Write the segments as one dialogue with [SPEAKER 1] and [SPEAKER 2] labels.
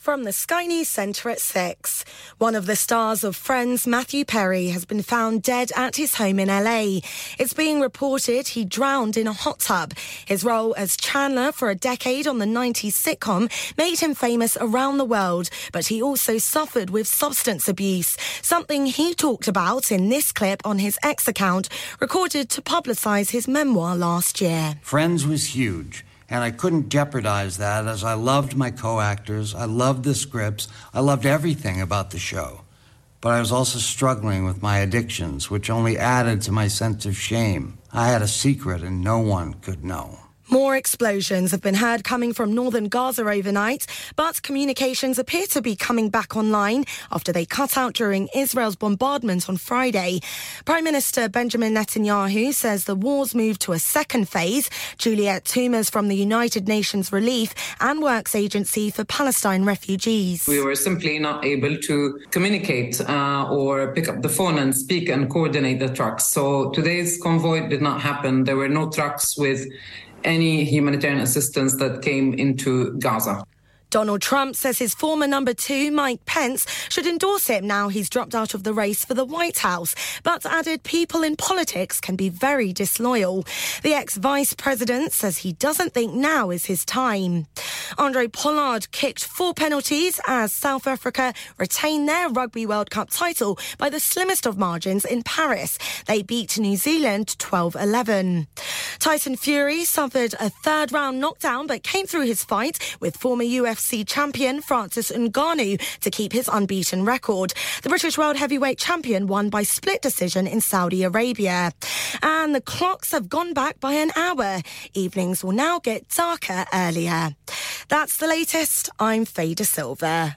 [SPEAKER 1] From the Sky News Centre at 6. One of the stars of Friends, Matthew Perry, has been found dead at his home in LA. It's being reported he drowned in a hot tub. His role as Chandler for a decade on the 90s sitcom made him famous around the world, but he also suffered with substance abuse, something he talked about in this clip on his ex account, recorded to publicise his memoir last year.
[SPEAKER 2] Friends was huge and I couldn't jeopardize that as I loved my co actors, I loved the scripts, I loved everything about the show. But I was also struggling with my addictions, which only added to my sense of shame. I had a secret and no one could know.
[SPEAKER 1] More explosions have been heard coming from northern Gaza overnight, but communications appear to be coming back online after they cut out during Israel's bombardment on Friday. Prime Minister Benjamin Netanyahu says the war's moved to a second phase. Juliet Toomas from the United Nations Relief and Works Agency for Palestine Refugees.
[SPEAKER 3] We were simply not able to communicate uh, or pick up the phone and speak and coordinate the trucks. So today's convoy did not happen. There were no trucks with any humanitarian assistance that came into Gaza.
[SPEAKER 1] Donald Trump says his former number two, Mike Pence, should endorse him now he's dropped out of the race for the White House, but added people in politics can be very disloyal. The ex vice president says he doesn't think now is his time. Andre Pollard kicked four penalties as South Africa retained their Rugby World Cup title by the slimmest of margins in Paris. They beat New Zealand 12 11. Tyson Fury suffered a third round knockdown but came through his fight with former UFC UFC champion Francis Ngannou to keep his unbeaten record. The British World Heavyweight Champion won by split decision in Saudi Arabia. And the clocks have gone back by an hour. Evenings will now get darker earlier. That's the latest. I'm Faye Silver.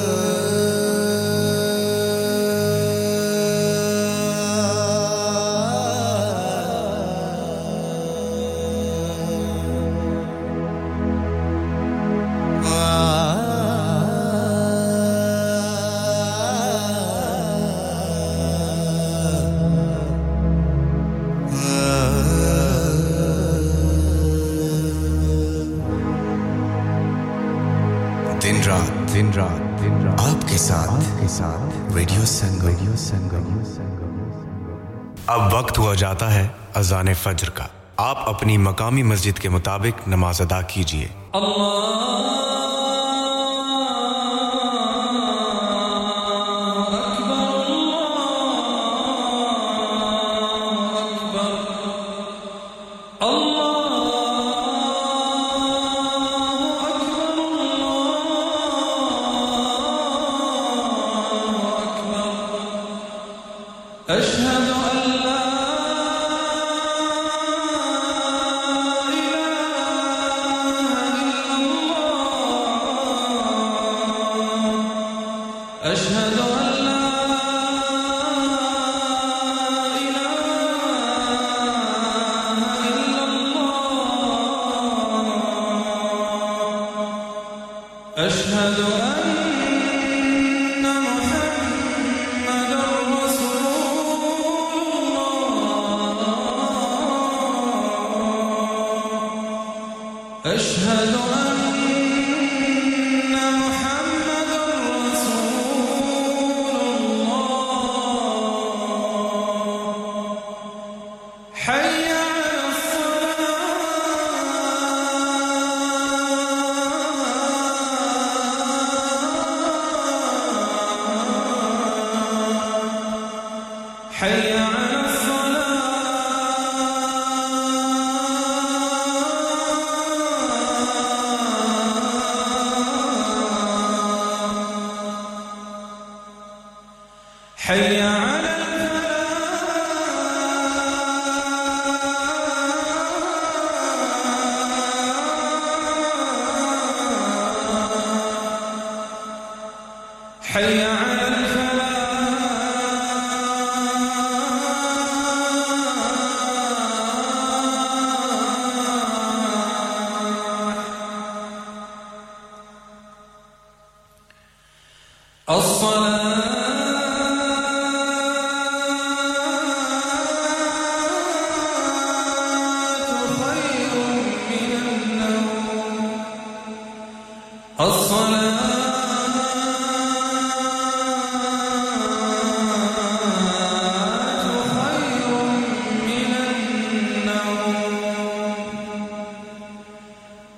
[SPEAKER 4] اب وقت ہوا جاتا ہے اذان فجر کا۔ آپ اپنی مقامی مسجد کے مطابق نماز ادا کیجیے اللہ أشهد أن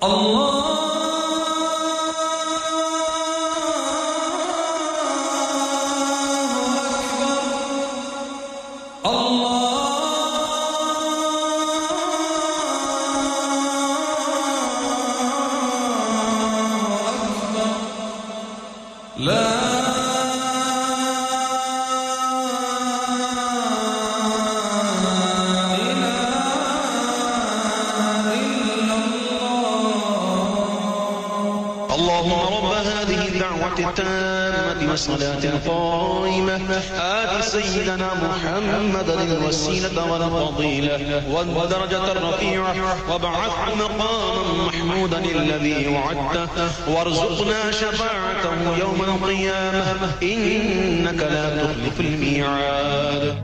[SPEAKER 5] Allah القائمة. آت سيدنا محمد الوسيلة والفضيلة. والدرجة الرفيعة. وابعث مقاما محمودا الذي وعدته. وارزقنا شفاعته يوم القيامة. إنك لا تخلف الميعاد.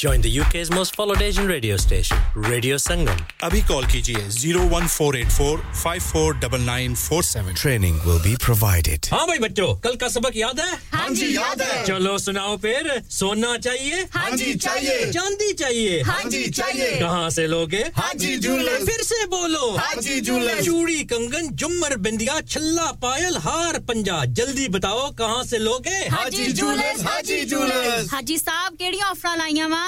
[SPEAKER 6] join the UK's most followed Asian radio station Radio Sangam
[SPEAKER 7] ابھی کال کیجیے zero one four eight four five four double nine four seven
[SPEAKER 8] training will be provided
[SPEAKER 6] ہاں بھائی بچوں کل کا سبق یاد ہے
[SPEAKER 9] ہاں جی یاد ہے
[SPEAKER 6] چلو سناؤ پھر سونا چاہیے
[SPEAKER 9] ہاں جی چاہیے
[SPEAKER 6] چاندی چاہیے
[SPEAKER 9] ہاں جی چاہیے
[SPEAKER 6] کہاں سے لوگے
[SPEAKER 9] ہاں جی
[SPEAKER 6] پھر سے بولو
[SPEAKER 9] ہاں جی
[SPEAKER 6] چوڑی کنگن جمر بندیا چھلا پائل ہار پنجا جلدی بتاؤ کہاں سے لوگے
[SPEAKER 9] ہاں جی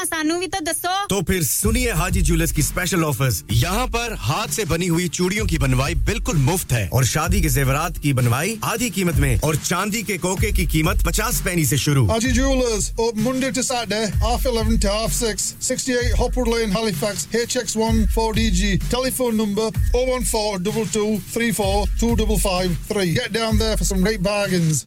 [SPEAKER 10] سانو بھی تو دسو۔
[SPEAKER 8] تو پھر سنیے حاجی جولرز کی اسپیشل آفرز یہاں پر ہاتھ سے بنی ہوئی چوڑیوں کی بنوائی بالکل مفت ہے۔ اور شادی کے زیورات کی بنوائی آدھی قیمت میں اور چاندی کے کوکے کی قیمت پچاس پینی سے شروع۔
[SPEAKER 11] Haji jewellers open Monday to Saturday half 11 to half 6 68 Hopwood Lane Halifax HX1 4DG telephone number 014 2234 get down there for some great bargains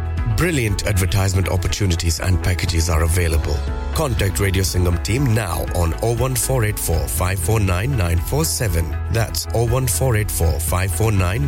[SPEAKER 8] Brilliant advertisement opportunities and packages are available. Contact Radio Singham team now on 01484 549 That's 01484 549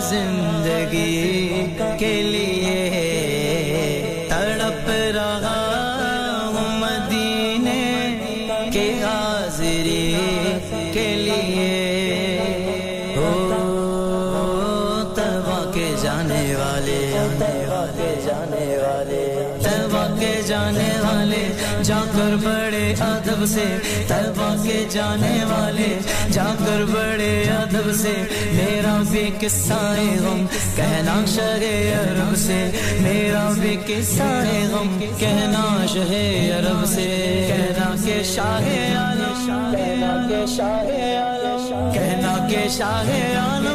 [SPEAKER 12] زندگی کے لیے سے تبا کے جانے والے، جا کر بڑے ادب سے، میرا بھی قصہ غم، کہنا شہ عرب سے، میرا بھی قصہ غم، کہنا شہ عرب سے، کہنا کہ شاہ عالم، کہنا کہ شاہ عالم، کہنا کہ شاہ عالم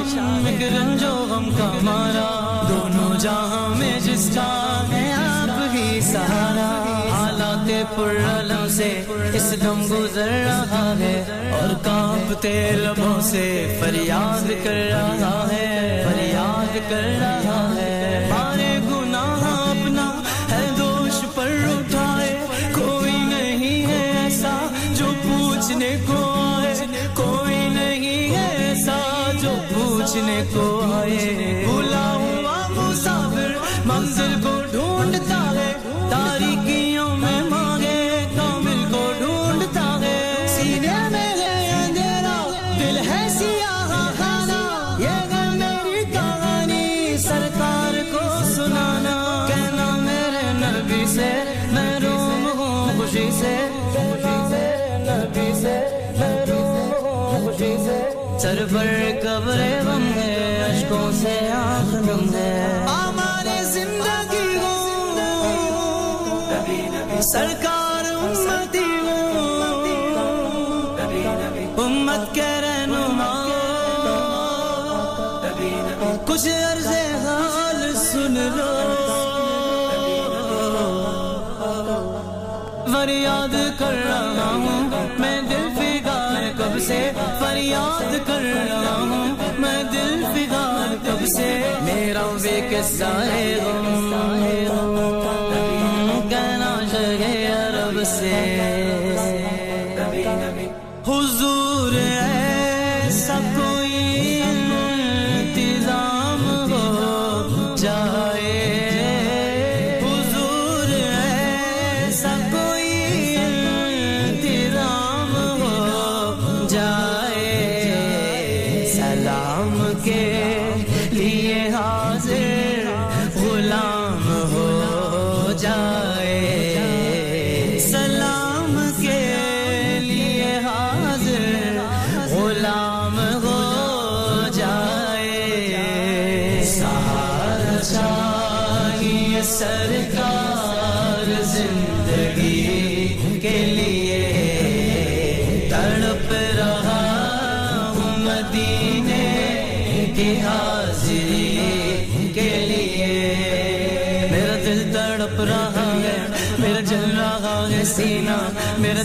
[SPEAKER 12] رنجو غم کا مارا، دونوں جہاں میں جس کا پرعلم سے اس دم گزر رہا ہے اور کانپتے لبوں سے فریاد کر رہا ہے، فریاد کر رہا ہے۔ مارے گناہ اپنا ہے، دوش پر اٹھائے۔ کوئی نہیں ہے ایسا جو پوچھنے کو آئے۔ کوئی نہیں ہے ایسا جو پوچھنے کو آئے۔ سرکار امتی ہو، امت کے رہنما۔ کچھ عرض حال سن لو۔ فریاد کر رہا ہوں، میں دل فگار کب سے؟ فریاد کر رہا ہوں، میں دل فگار کب سے؟ میرا بے قصہ ہے غم عرب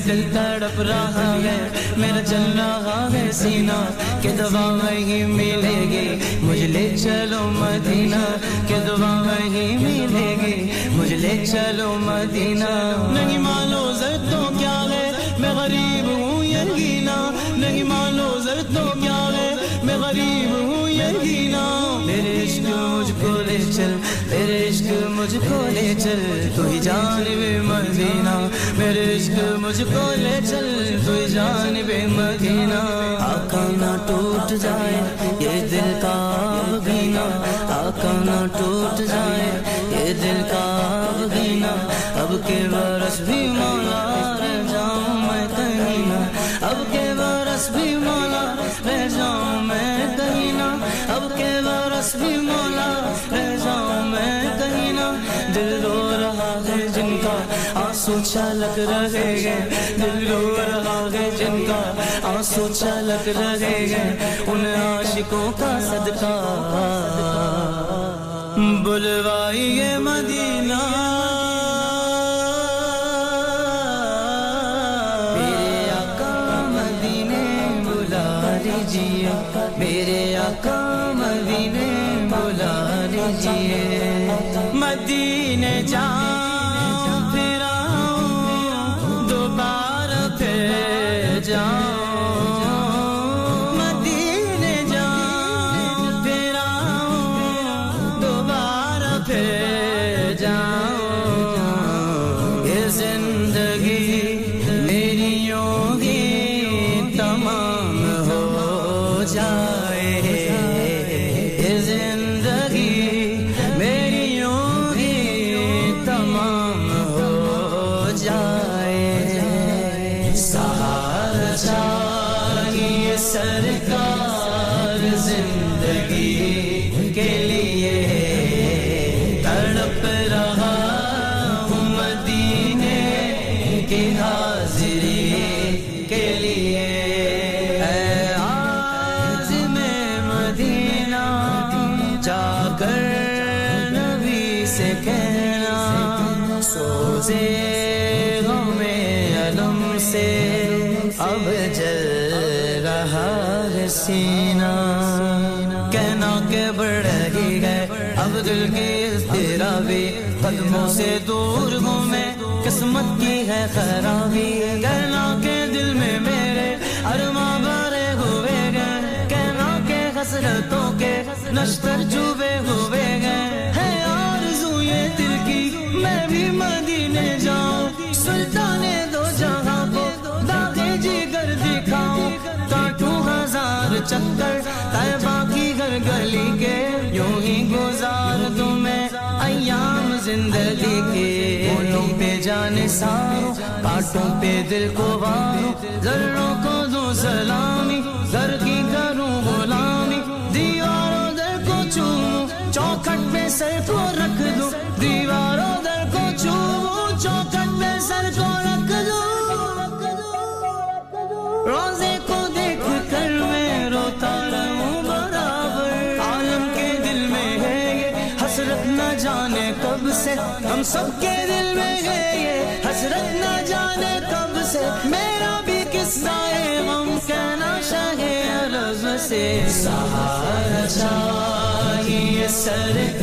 [SPEAKER 12] دل تڑپ رہا ہے، میرا جل رہا ہے سینہ کہ دعا وہی ملے گی۔ مجھے لے چلو مدینہ، کہ دعا وہی ملے گی۔ مجھے لے چلو مدینہ۔ نہیں مانو زر تو کیا ہے، میں غریب ہوں یقینا نہیں مانو زر تو کیا ہے، میں غریب ہوں یقینا میرے عشق مجھ کو چل، میرے عشق مجھ کو لے چل، تو ہی جانب مدینہ۔ میرے عشق مجھ کو لے چل، تو ہی جانب مدینہ۔ آقا نہ ٹوٹ جائے، یہ دل کا بگینا آقا نہ ٹوٹ جائے، یہ دل کا بگینا اب کے برس بھی مولا رہ جاؤں میں کہیں نہ۔ اب کے برس بھی مولا رہ جاؤں میں کہیں نہ۔ اب کے برس بھی مولا رہ دل رو رہا ہے جن کا آنسو چلک رہے ہیں۔ دل رو رہا ہے جن کا آنسو چلک رہے ہیں۔ ان عاشقوں کا صدقہ۔ بلوائیے مدینہ۔ مدینے کی حاضری کے لیے۔ اے عازم مدینہ جا کر نبی سے کہنا، سوزے غم اب جل رہا ہے سینہ۔ کہنا کہ بڑھ ہی گئے اب دل کی اضطرابی قدموں سے دور ہوں قسمت کی ہے خرابی۔ کہنا کہ دل میں میرے ارماں بھرے ہوئے گئے۔ کہنا کہ حسرتوں کے نشتر چوبے ہوئے گئے۔ ہے آرزو یہ دل کی، میں بھی مدینے جاؤں۔ سلطان دو جہاں کو داغے جگر جی دکھاؤں۔ کاٹوں ہزار چکر طیبہ کی گھر گلی کے۔ یوں ہی گزار دوں میں ایام زندگی کے بولوں پہ جان ساروں، کانٹوں پہ دل کو واروں ذروں کو دوں سلامی، گھر کی کروں غلامی، دیواروں در کو چوموں، چوکھٹ پہ سر کو رکھ دوں، دیواروں در کو چوموں، چوکھٹ پہ سر کو رکھ ہم سب کے دل میں ہے یہ حسرت نہ جانے کب سے میرا بھی قصہ ہے۔ ہم کہنا شاہ عرض سے۔ سہارا چاہیے سرکار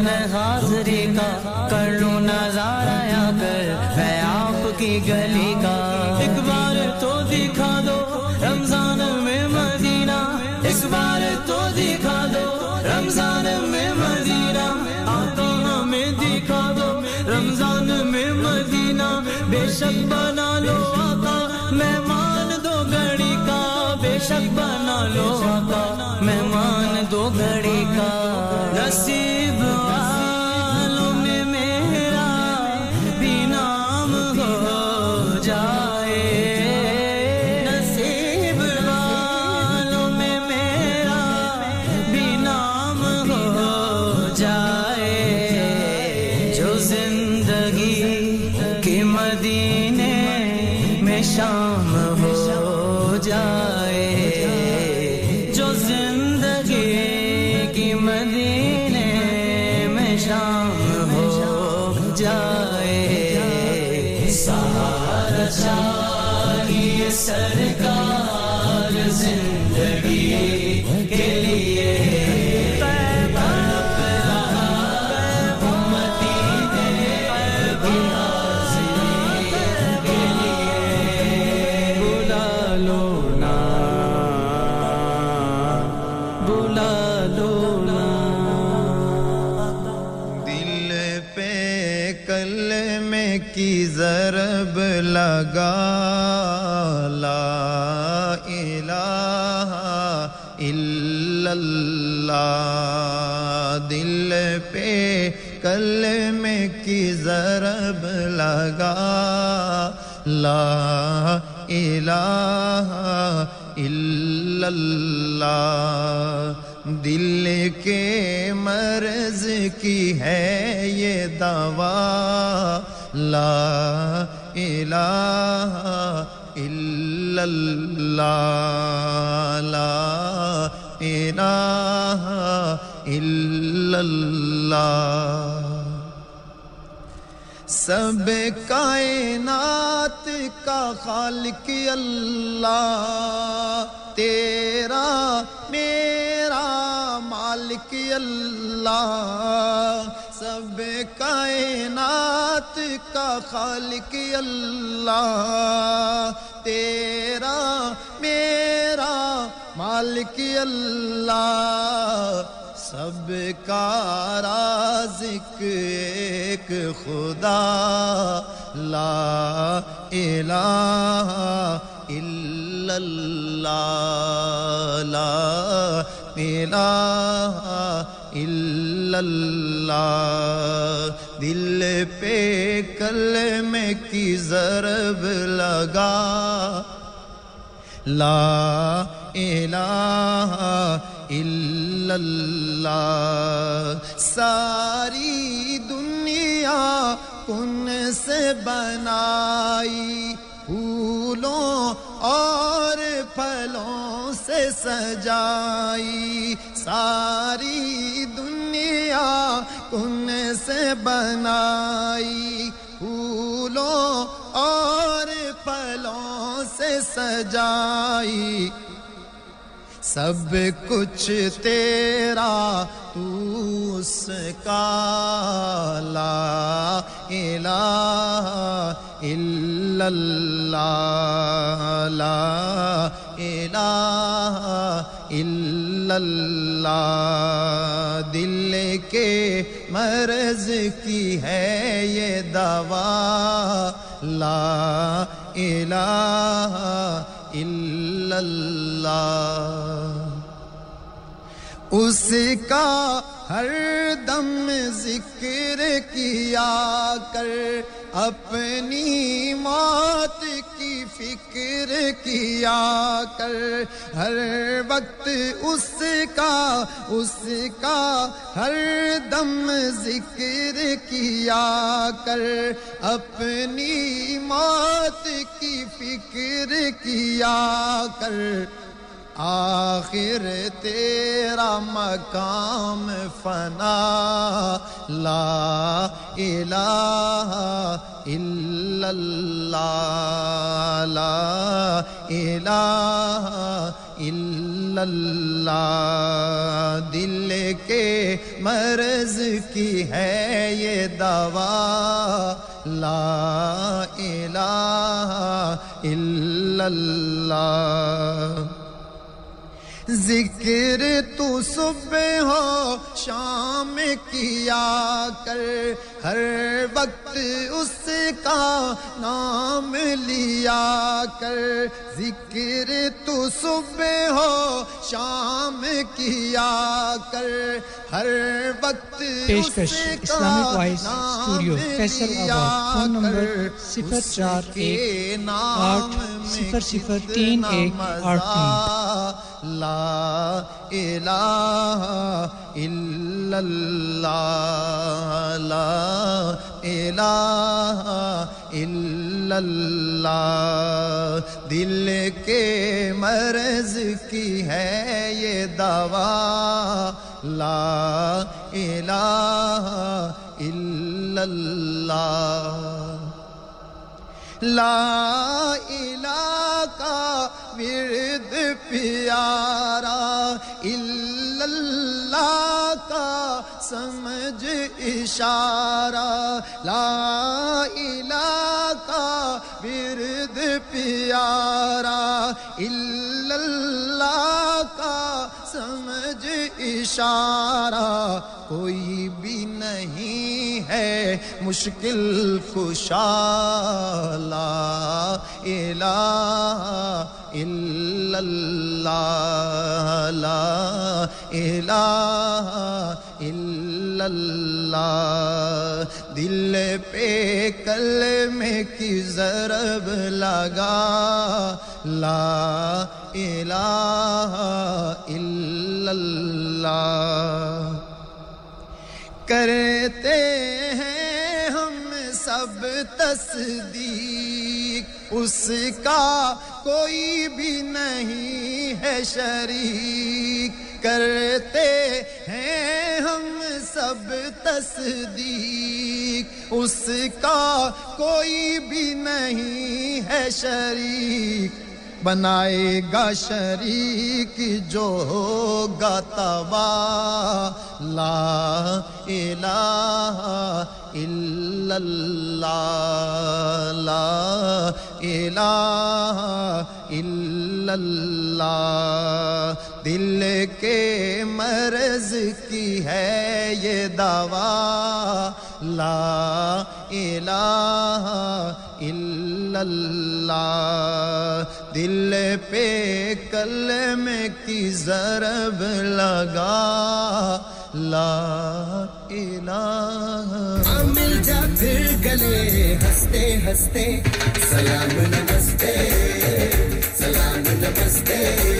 [SPEAKER 12] دو اذن حاضری کا کر لوں نظارہ یا کر ہے آپ کی گلی کا ایک بار تو دکھا دو رمضان میں مدینہ۔ اس بار تو دکھا دو رمضان میں مدینہ۔ آقا ہمیں دکھا دو رمضان میں مدینہ۔ بے شک بنا لو آقا، مہمان دو گھڑی کا۔ بے شک بنا لو آقا، مہمان دو گھڑی کا۔ نصیب
[SPEAKER 13] لگا، لا الہ الا اللہ، دل پہ کلمے کی ضرب لگا۔ لا الہ الا اللہ، دل کے مرض کی ہے یہ دوا۔ لا الہ الا اللہ لا الہ الا اللہ سب کائنات کا خالق اللہ، تیرا، میرا مالک اللہ۔ سب کائنات کا خالق اللہ، تیرا، میرا مالک اللہ۔ سب کا رازق ایک خدا۔ لا الہ الا اللہ۔ لا الہ اللہ دل پہ کلمے کی ضرب لگا۔ لا الہ الا اللہ۔ ساری دنیا کن سے بنائی۔ پھولوں اور پھلوں سے سجائی۔ ساری دنیا دنیا کن سے بنائی پھولوں اور پھلوں سے سجائی۔ سب کچھ تیرا، تو اس کا لا الہ الا اللہ۔ لا الہ الا اللہ۔ دل کے مرض کی ہے یہ دوا لا الہ الا اللہ۔ اس کا ہر دم ذکر کیا کر اپنی موت کی فکر کیا کر۔ ہر وقت اس کا اس کا ہر دم ذکر کیا کر۔ اپنی موت کی فکر کیا کر۔ آخر تیرا مقام فنا، لا الہ الا اللہ، لا الہ الا اللہ۔ دل کے مرض کی ہے یہ دوا، لا الہ الا اللہ۔ ذکر تو صبح ہو شام کیا کر ہر وقت اس کا نام لیا کر۔ ذکر تو صبح ہو شام کیا کر۔ ہر وقت
[SPEAKER 14] پیشکش اسلامک وائس اسٹوڈیو فیصل آباد فون نمبر صفر چار ایک آٹھ صفر صفر تین ایک آٹھ تین۔
[SPEAKER 13] لا الہ الا اللہ لا الہ الا اللہ دل کے مرض کی ہے یہ دوا لا الہ الا اللہ لا الہ کا ورد پیارا الا اللہ کا سمجھ اشارہ، لا الہ کا ورد پیارا اللہ کا سمجھ اشارہ، کوئی بھی نہیں ہے مشکل کشا، لا الہ الا اللہ لا الہ الا اللہ دل پہ کلمے کی ضرب لگا لا الہ الا اللہ کرتے ہیں ہم سب تصدیق اس کا کوئی بھی نہیں ہے شریک کرتے ہیں ہم سب تصدیق اس کا کوئی بھی نہیں ہے شریک بنائے گا شریک جو ہوگا تبا لا الہ الا اللہ لا الہ الا اللہ دل کے مرض کی ہے یہ دعویٰ لا الہ الا اللہ دل پہ کل میں کی ضرب لگا۔ لا الہ۔
[SPEAKER 9] مل جا پھر گلے ہستے ہستے سلام، نمستے۔ سلام، نمستے۔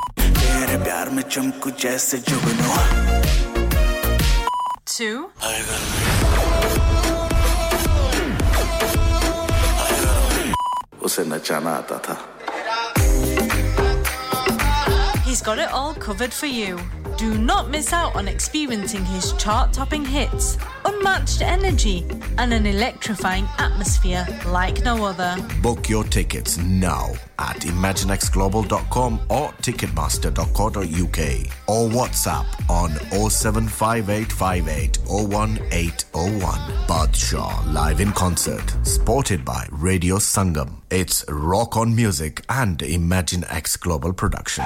[SPEAKER 9] میرے پیار میں چمکو جیسے
[SPEAKER 15] جگنو۔
[SPEAKER 16] اسے نچانا آتا تھا۔
[SPEAKER 15] He's got it all covered for you. Do not miss out on experiencing his chart topping hits, unmatched energy, and an electrifying atmosphere like no other.
[SPEAKER 8] Book your tickets now at imaginexglobal.com or ticketmaster.co.uk or WhatsApp on 07585801801. Badshaw live in concert, supported by Radio Sangam. It's Rock on Music and Imagine X Global production.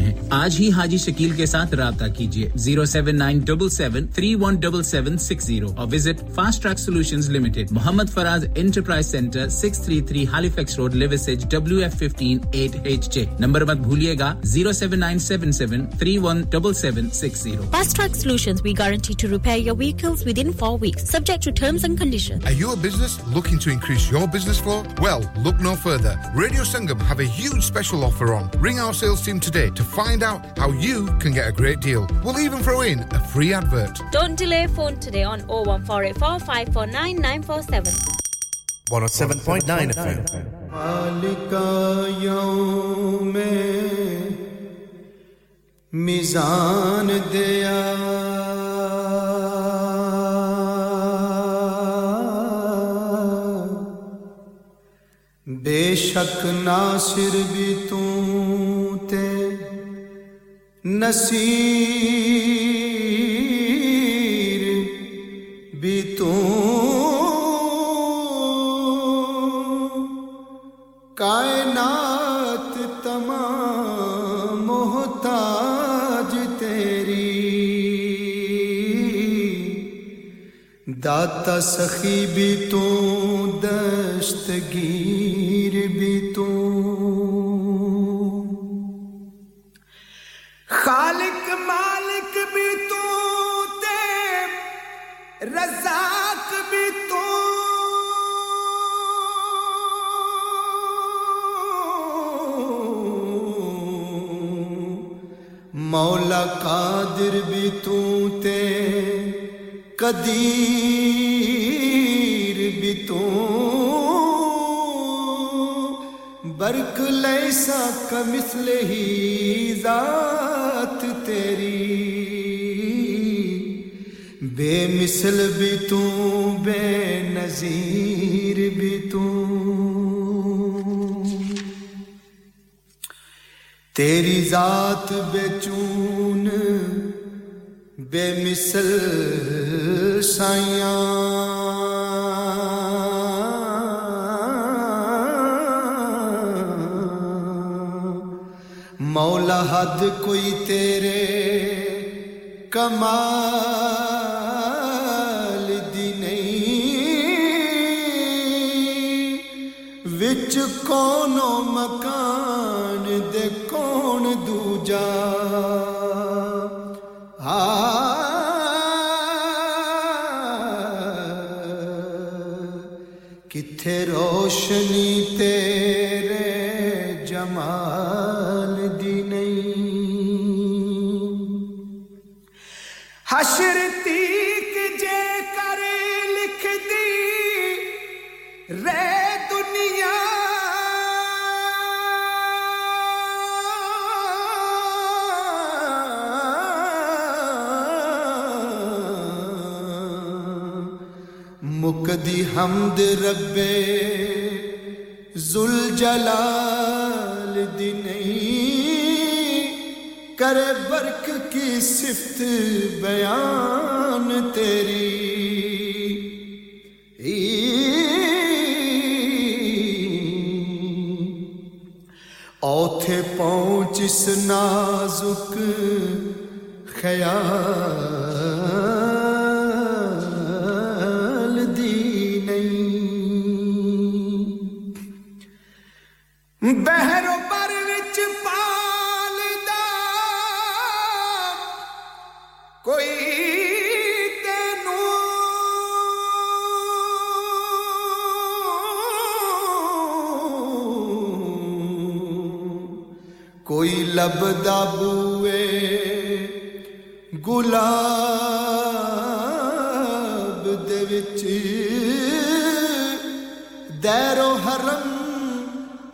[SPEAKER 17] ہیں۔ آج ہی حاجی شکیل کے ساتھ رابطہ کیجیے۔ Zero seven nine double seven three one double seven six zero اور visit fast track solution limited. Muhammad Faraz enterprise centre six three three Halifax road W F fifteen eight H J. Number مت بھولیے گا۔ Zero seven nine seven seven three one double seven six zero.
[SPEAKER 18] Fast track solution we guarantee to repair your vehicles within four weeks subject to terms and condition
[SPEAKER 19] Are you a business looking to increase your business flow? Well, look no further. Radio Sangam have a huge special offer on. Ring our sales team find out how you can get a great deal. We'll even throw in a free advert.
[SPEAKER 18] Don't delay phone today on 01484 549 947.
[SPEAKER 8] 107.9 FM.
[SPEAKER 9] میزان دیا بے شک ناصر بھی تو تے نصیر بھی تو کائنات تمام محتاج تیری۔ داتا سخی بھی تو دستگیر۔ خالق مالک بھی تو تے رزاق بھی تو۔ مولا قادر بھی تو تے قدیر برق لیسا کمثل ہی ذات تیری۔ بے مثل بھی تو، بے نظیر بھی تو۔ تیری ذات بے چون، بے مثل سائیاں۔ بعد کوئی تیرے کمال دی نہیں۔ وچ مکان دے کون دوجا؟ آ کتھے روشنی دی حمد رب زلجلال دی نہیں۔ کرے برق کی صفت بیان تیری۔ اوتھے پہنچ اس نازک خیال۔ ਬਹਿਰ ਪਰ ਵਿੱਚ ਪਾਲਦਾ। ਕੋਈ ਤੈਨੂੰ ਕੋਈ ਲੱਭਦਾ ਬੂਏ ਗੁਲਾਬ ਦੇ ਵਿੱਚ। ਦੈਰੋ ਹਰਮ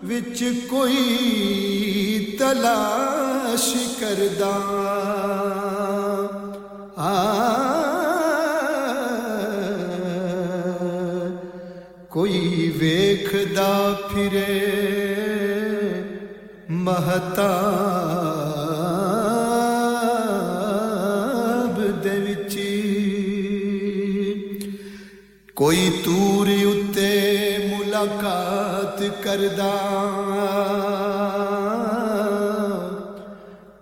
[SPEAKER 9] وچ کوئی تلاش کردا آ کوئی ویکھدا پھرے مہتاب کوئی تور اتے ملاقات کردہ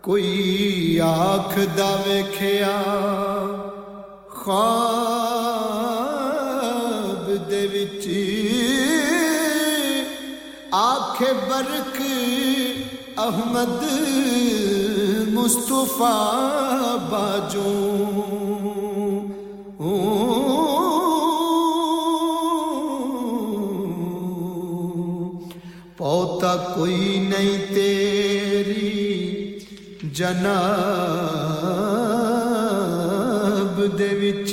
[SPEAKER 9] کوئی آخ دیکھیا خواب دے وچ آخ برق احمد مصطفیٰ باجوں کوئی نہیں تیری جناب دے وچ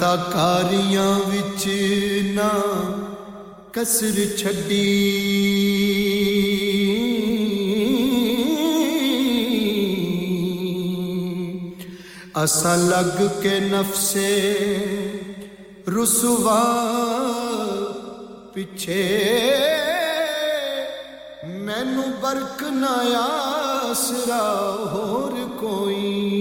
[SPEAKER 9] تاکاریاں وچ نہ کسر چھڈی اسا لگ کے نفس رسوا پیچھے مینو برق نہ آسرا ہور کوئی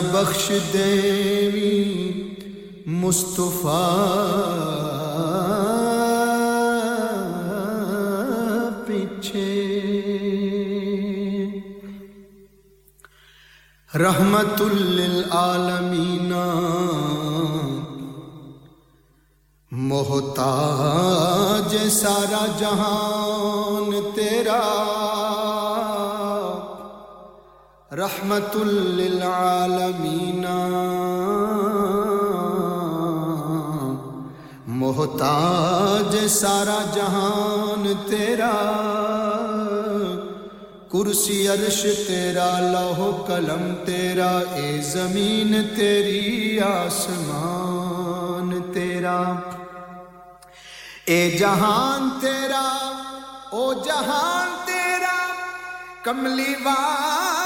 [SPEAKER 9] بخش دیوی مصطفیٰ پیچھے۔ رحمت للعالمین محتاج سارا جہان تیرا۔ رحمت للعالمین۔ محتاج سارا جہان تیرا، کرسی عرش تیرا لہو قلم تیرا، اے زمین تیری، آسمان تیرا۔ اے جہان تیرا، او جہان تیرا، کملی وار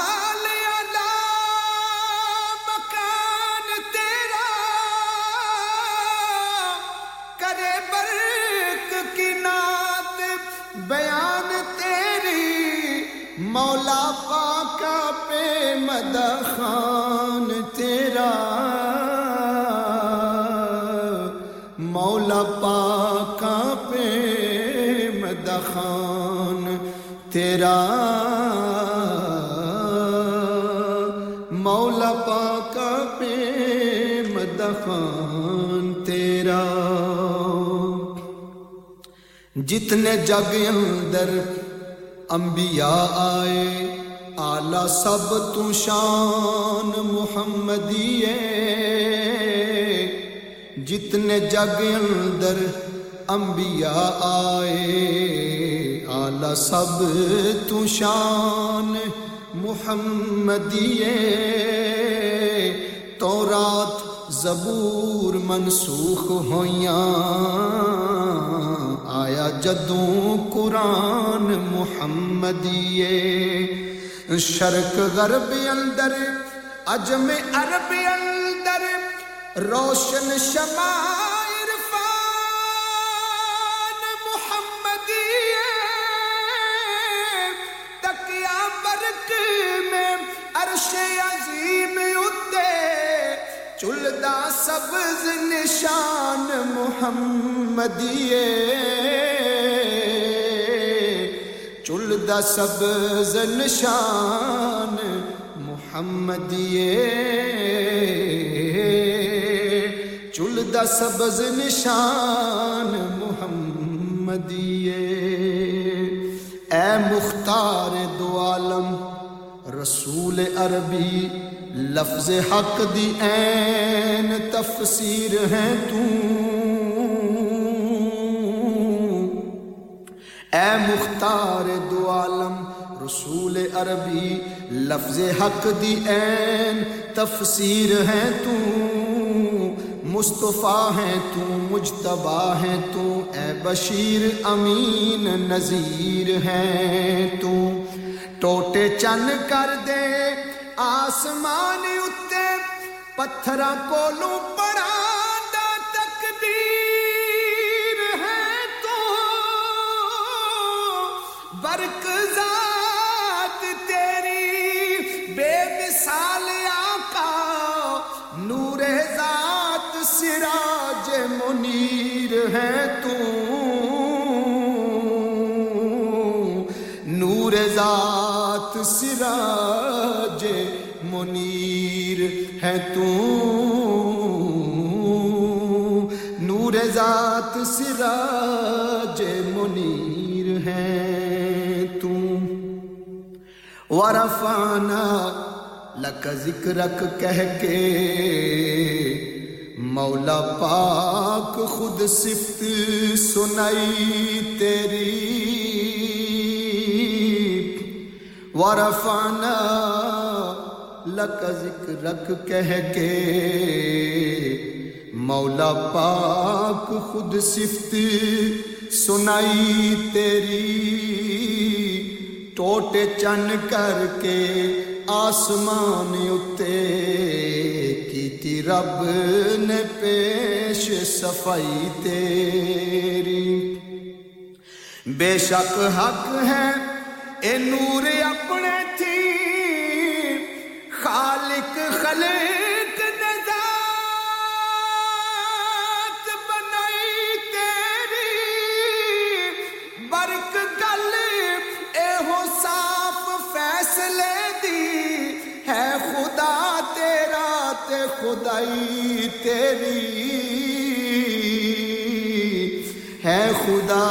[SPEAKER 9] مولا پاکا پہ مدخان تیرا مولا پاکا پہ مدخان تیرا مولا پاکا پہ مدخان تیرا جتنے جگ اندر انبیاء آئے آلہ سب تو شان محمدی جتنے جگ اندر انبیاء آئے آلہ سب تو شان محمدی تو رات زبور منسوخ ہویاں آیا جدوں قرآن محمدی شرق غرب اندر اجم عرب اندر، روشن شمع عرفان محمدی تکیا برق میں عرش عظیم اتے چلدا سبز نشان محمدی چلدا سبز نشان محمدی چلدا سبز نشان محمدی اے مختار دو عالم، رسول عربی لفظ حق دی این تفسیر ہے تو۔ اے مختار دو عالم رسول عربی، لفظ حق دی این تفسیر ہے تو۔ مصطفیٰ ہے تو مجتبہ ہے تو۔ اے بشیر امین نذیر ہے تو۔ ٹوٹے چن کر دے آسمان اتے پتھر کولوں پڑا تکبیر ہے تو برق ذات تیری بے مثال آقا نور ذات سراج منیر ہے تو نور ذات سراج ہے تو نور ذات سراج منیر ہے تو ورفانا لک ذکرک کہہ کے مولا پاک خود صفت سنائی تیری ورفانا لک ذکرک کہہ کے مولا پاک خود صفت سنائی تیری ٹوٹے چن کر کے آسمان اتے کیتی رب نے پیش صفائی تیری بے شک حق ہے اے نور اپنے تھی خالق خلق نے بنائی تیری۔ برق گل اے ہو صاف فیصلے دی۔ ہے خدا تیرا تے خدائی تیری۔ ہے خدا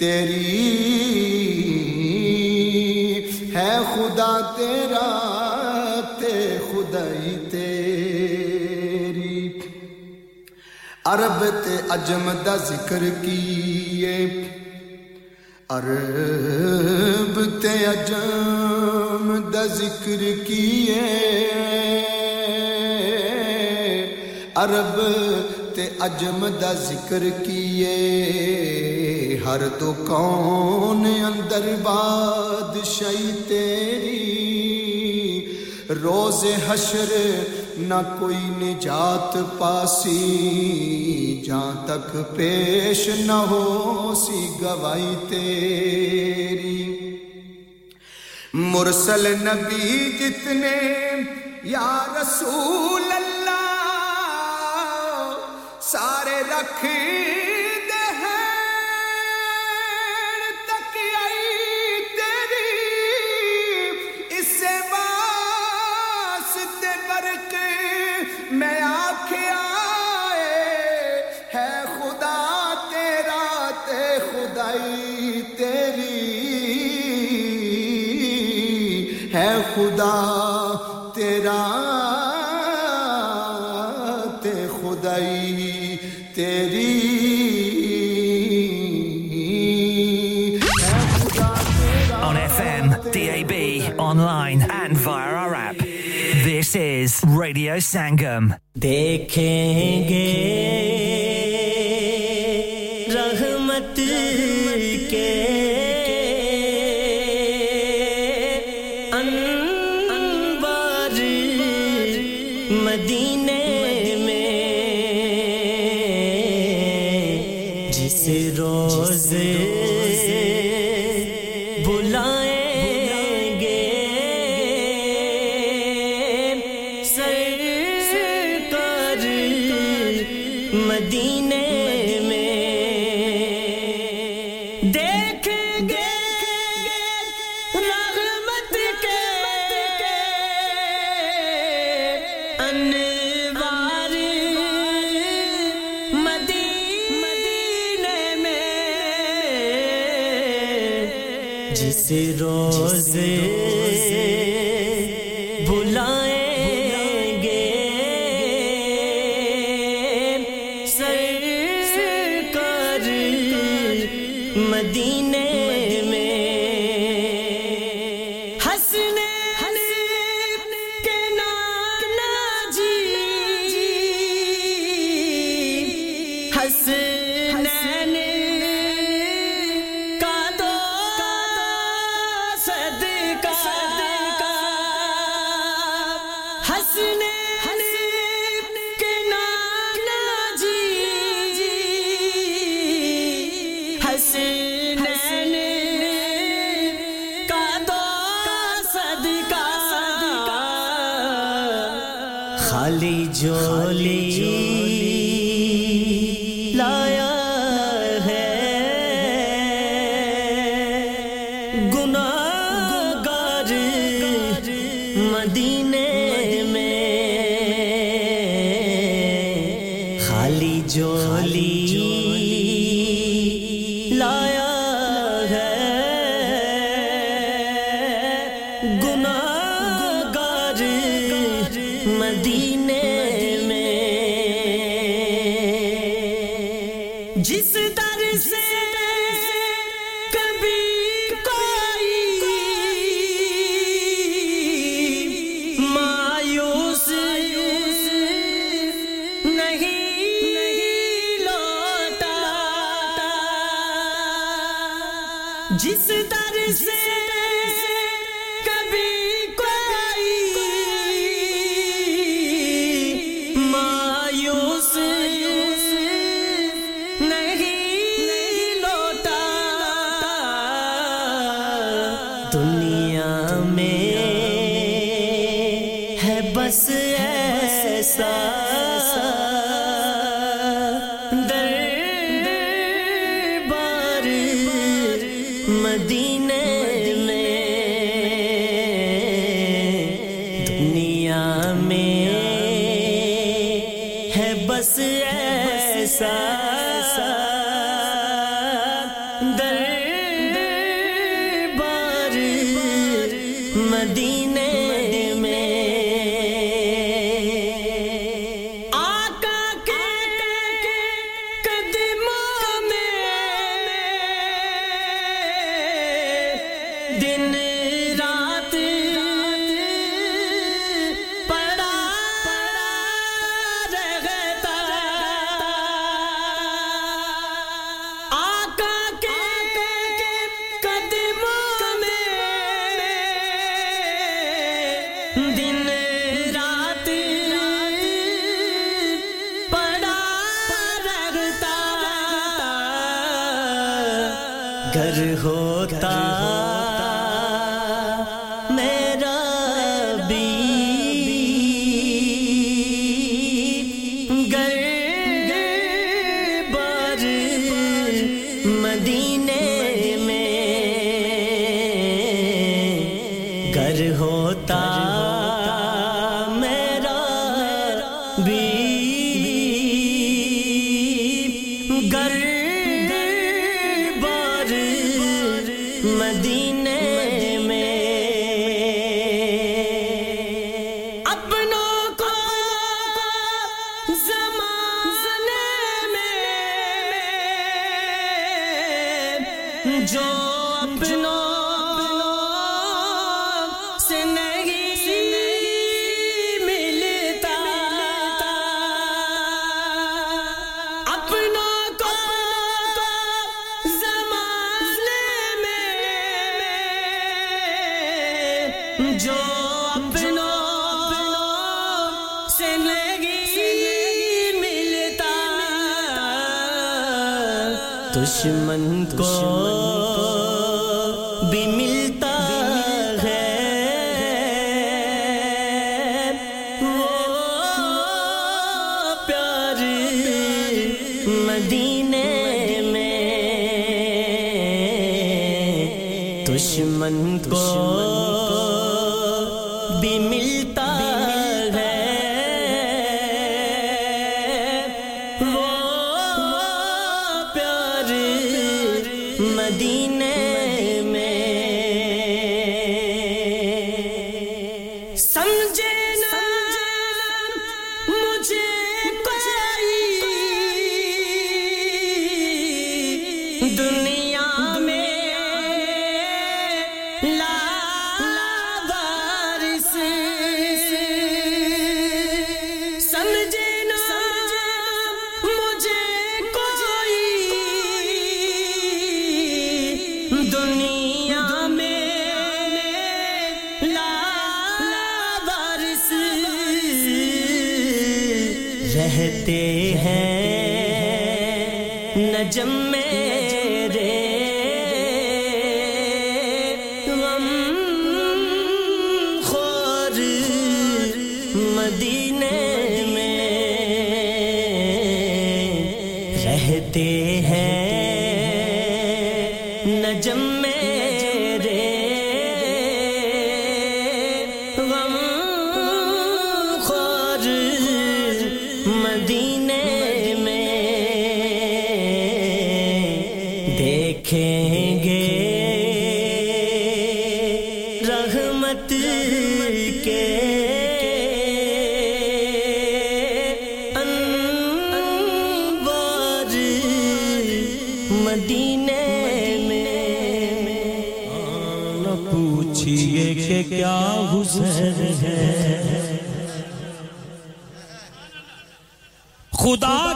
[SPEAKER 9] تیری ہے خدا تیرا تے خدائی تیری۔ عرب تے عجم دا ذکر کیے۔ عرب تے عجم دا ذکر کیے۔ عرب تے عجم دا ذکر کیے۔ ہر دو کون اندر بادشاہی تیری؟ روز حشر نہ کوئی نجات پاسی، جہاں تک پیش نہ ہو سی گوائی تیری۔ مرسل نبی جتنے، یا رسول اللہ، سارے رکھ Sangam. They can't
[SPEAKER 12] get دشمن کو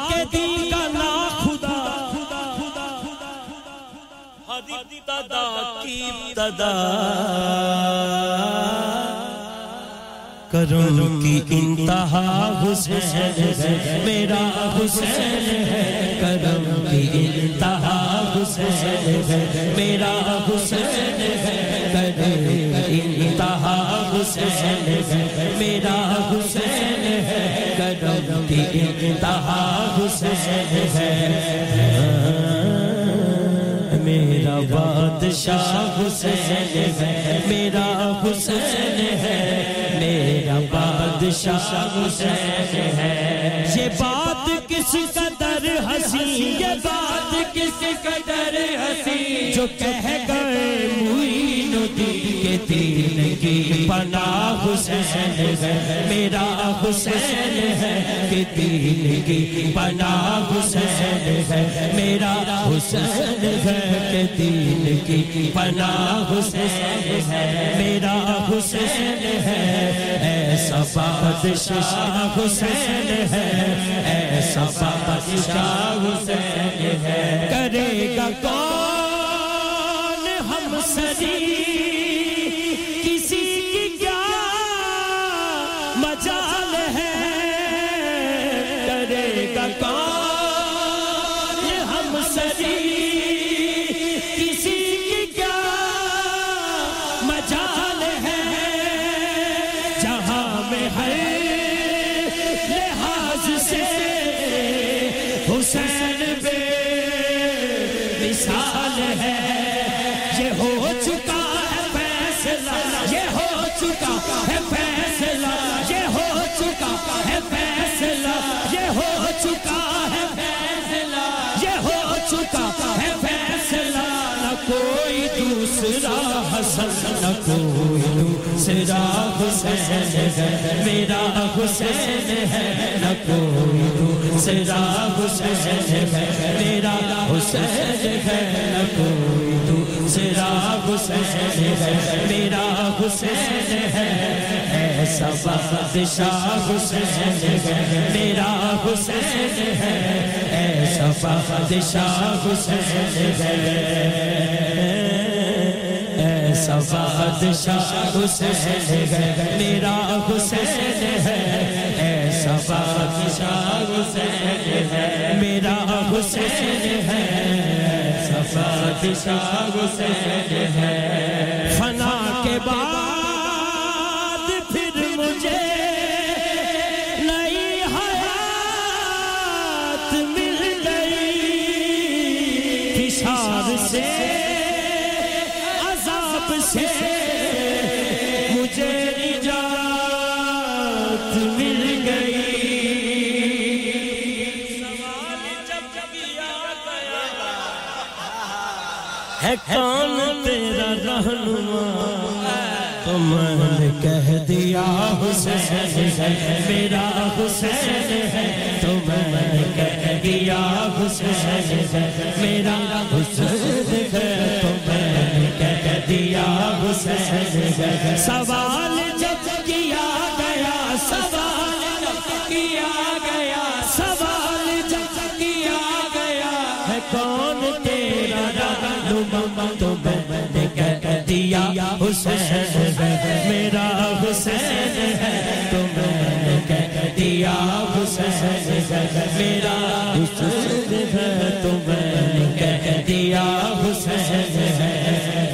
[SPEAKER 12] کے دل کا نا خدا۔ ہری تدا کی تدا
[SPEAKER 20] کرم
[SPEAKER 4] کی انتہا حسین میرا حسین ہے۔ کرم کی انتہا حسین میرا حسین ہے۔ انتہا حسین ہے میرا حسین ہے کرم کی انتہا حسین ہے میرا بادشاہ حسین ہے میرا حسین ہے میرا بادشاہ حسین ہے یہ بات کس قدر حسین یہ بات، کس قدر حسین جو کہہ گئے معین الدین کے دین کی پناہ حسین ہے، میرا حسین ہے کہ دین کی پناہ حسین ہے، میرا حسین ہے کہ دین کی پناہ حسین ہے، میرا حسین ہے، ایسا بادشاہ حسین ہے ایسا بادشاہ حسین ہے۔ کرے گا کون ہم سری دوسرا حسین ہے، میرا حسین ہے، نہ کوئی دوسرا حسین ہے، میرا حسین ہے، نہ کوئی دوسرا حسین ہے، میرا حسین ہے، ایسا بادشاہ حسین ہے، میرا حسین ہے، ایسا بادشاہ حسین ہے۔ ایسا بادشاہ حسین ہے۔ میرا حسین ہے۔ ایسا بادشاہ حسین ہے۔ میرا حسین ہے۔ ایسا بادشاہ حسین ہے۔ فنا کے بعد پھر مجھے حیات مل گئی۔ سے سے نجات مل گئی ہے کون تیرا رہنما۔ تو میں نے کہہ دیا حسین ہے میرا حسین ہے۔ تو میں نے کہہ دیا حسین ہے میرا حسین ہے۔ کہہ دیا حسین سوال جب کیا گیا، سوال جب کیا گیا، سوال جب کیا گیا۔ ہے کون تیرا رہنما تو میں نے کہہ دیا حسین؟ میرا حسین ہے تو میں نے کہہ دیا حسین میرا حسین ہے تو میں نے کہہ دیا حسین ہے۔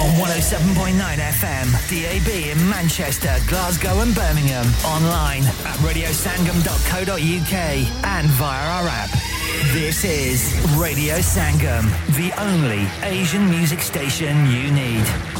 [SPEAKER 21] On 107.9 FM, DAB in Manchester, Glasgow and Birmingham. Online at radiosangam.co.uk and via our app. This is Radio Sangam, the only Asian music station you need.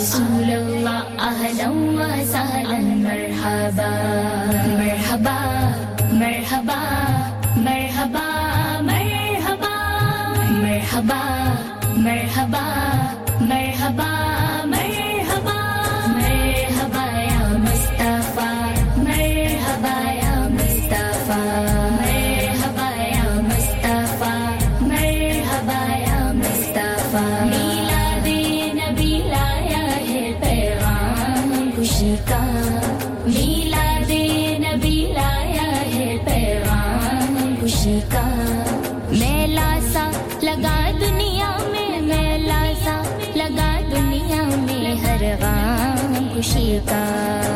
[SPEAKER 22] رسول اللہ اہلا و سہلا مرحبا. مرحبا مرحبا مرحبا مرحبا. مرحبا مرحبا مرحبا. kita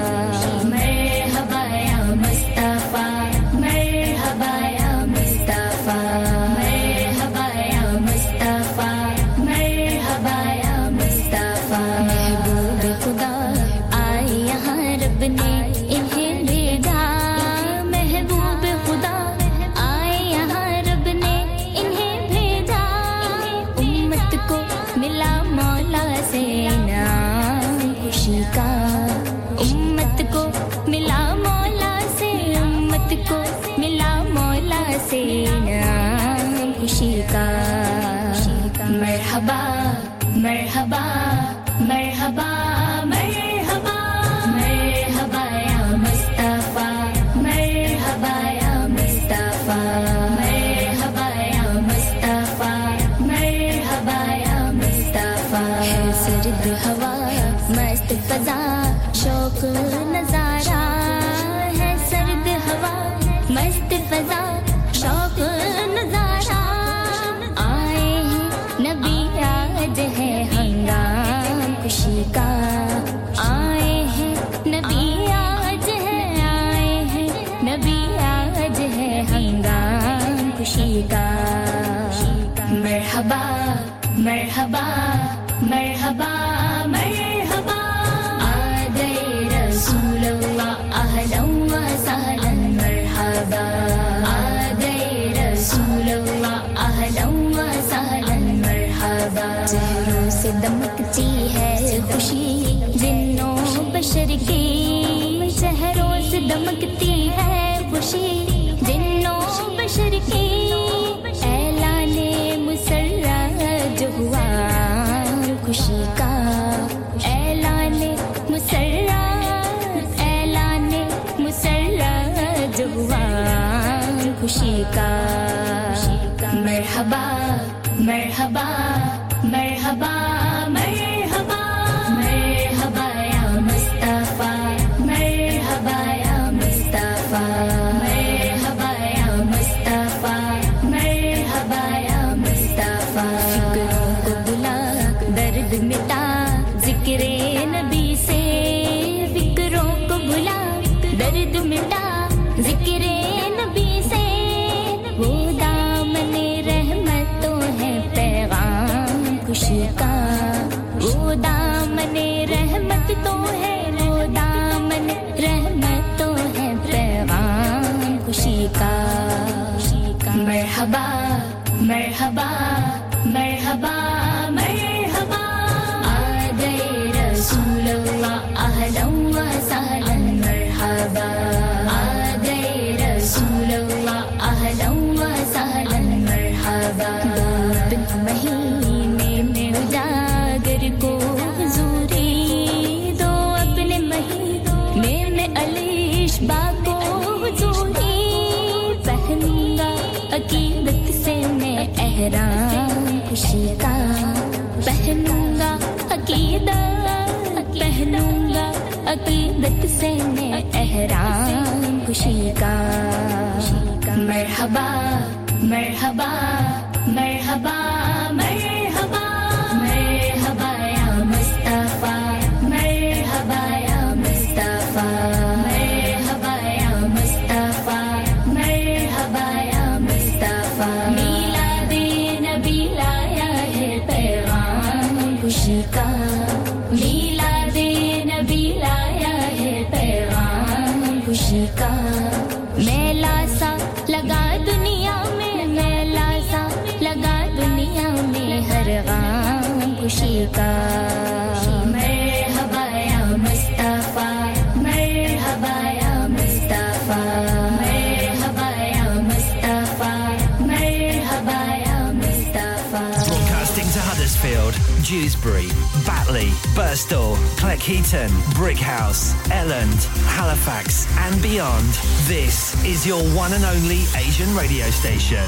[SPEAKER 22] مچی ہے خوشی جنوں بشر کی شہروں سے دمکتی ہے خوشی۔ جنوں بشر کی جو خوشی کا اعلان خوشی کا مرحبا مرحبا۔ مرحبا مرحبا۔ خوشی کا پہنوں گا عقیدت سے خوشی
[SPEAKER 21] کا مرحبا مرحبا مرحبا Batley, Birstall, Cleckheaton, Brickhouse, Elland, Halifax, and beyond. This is your one and only Asian radio station.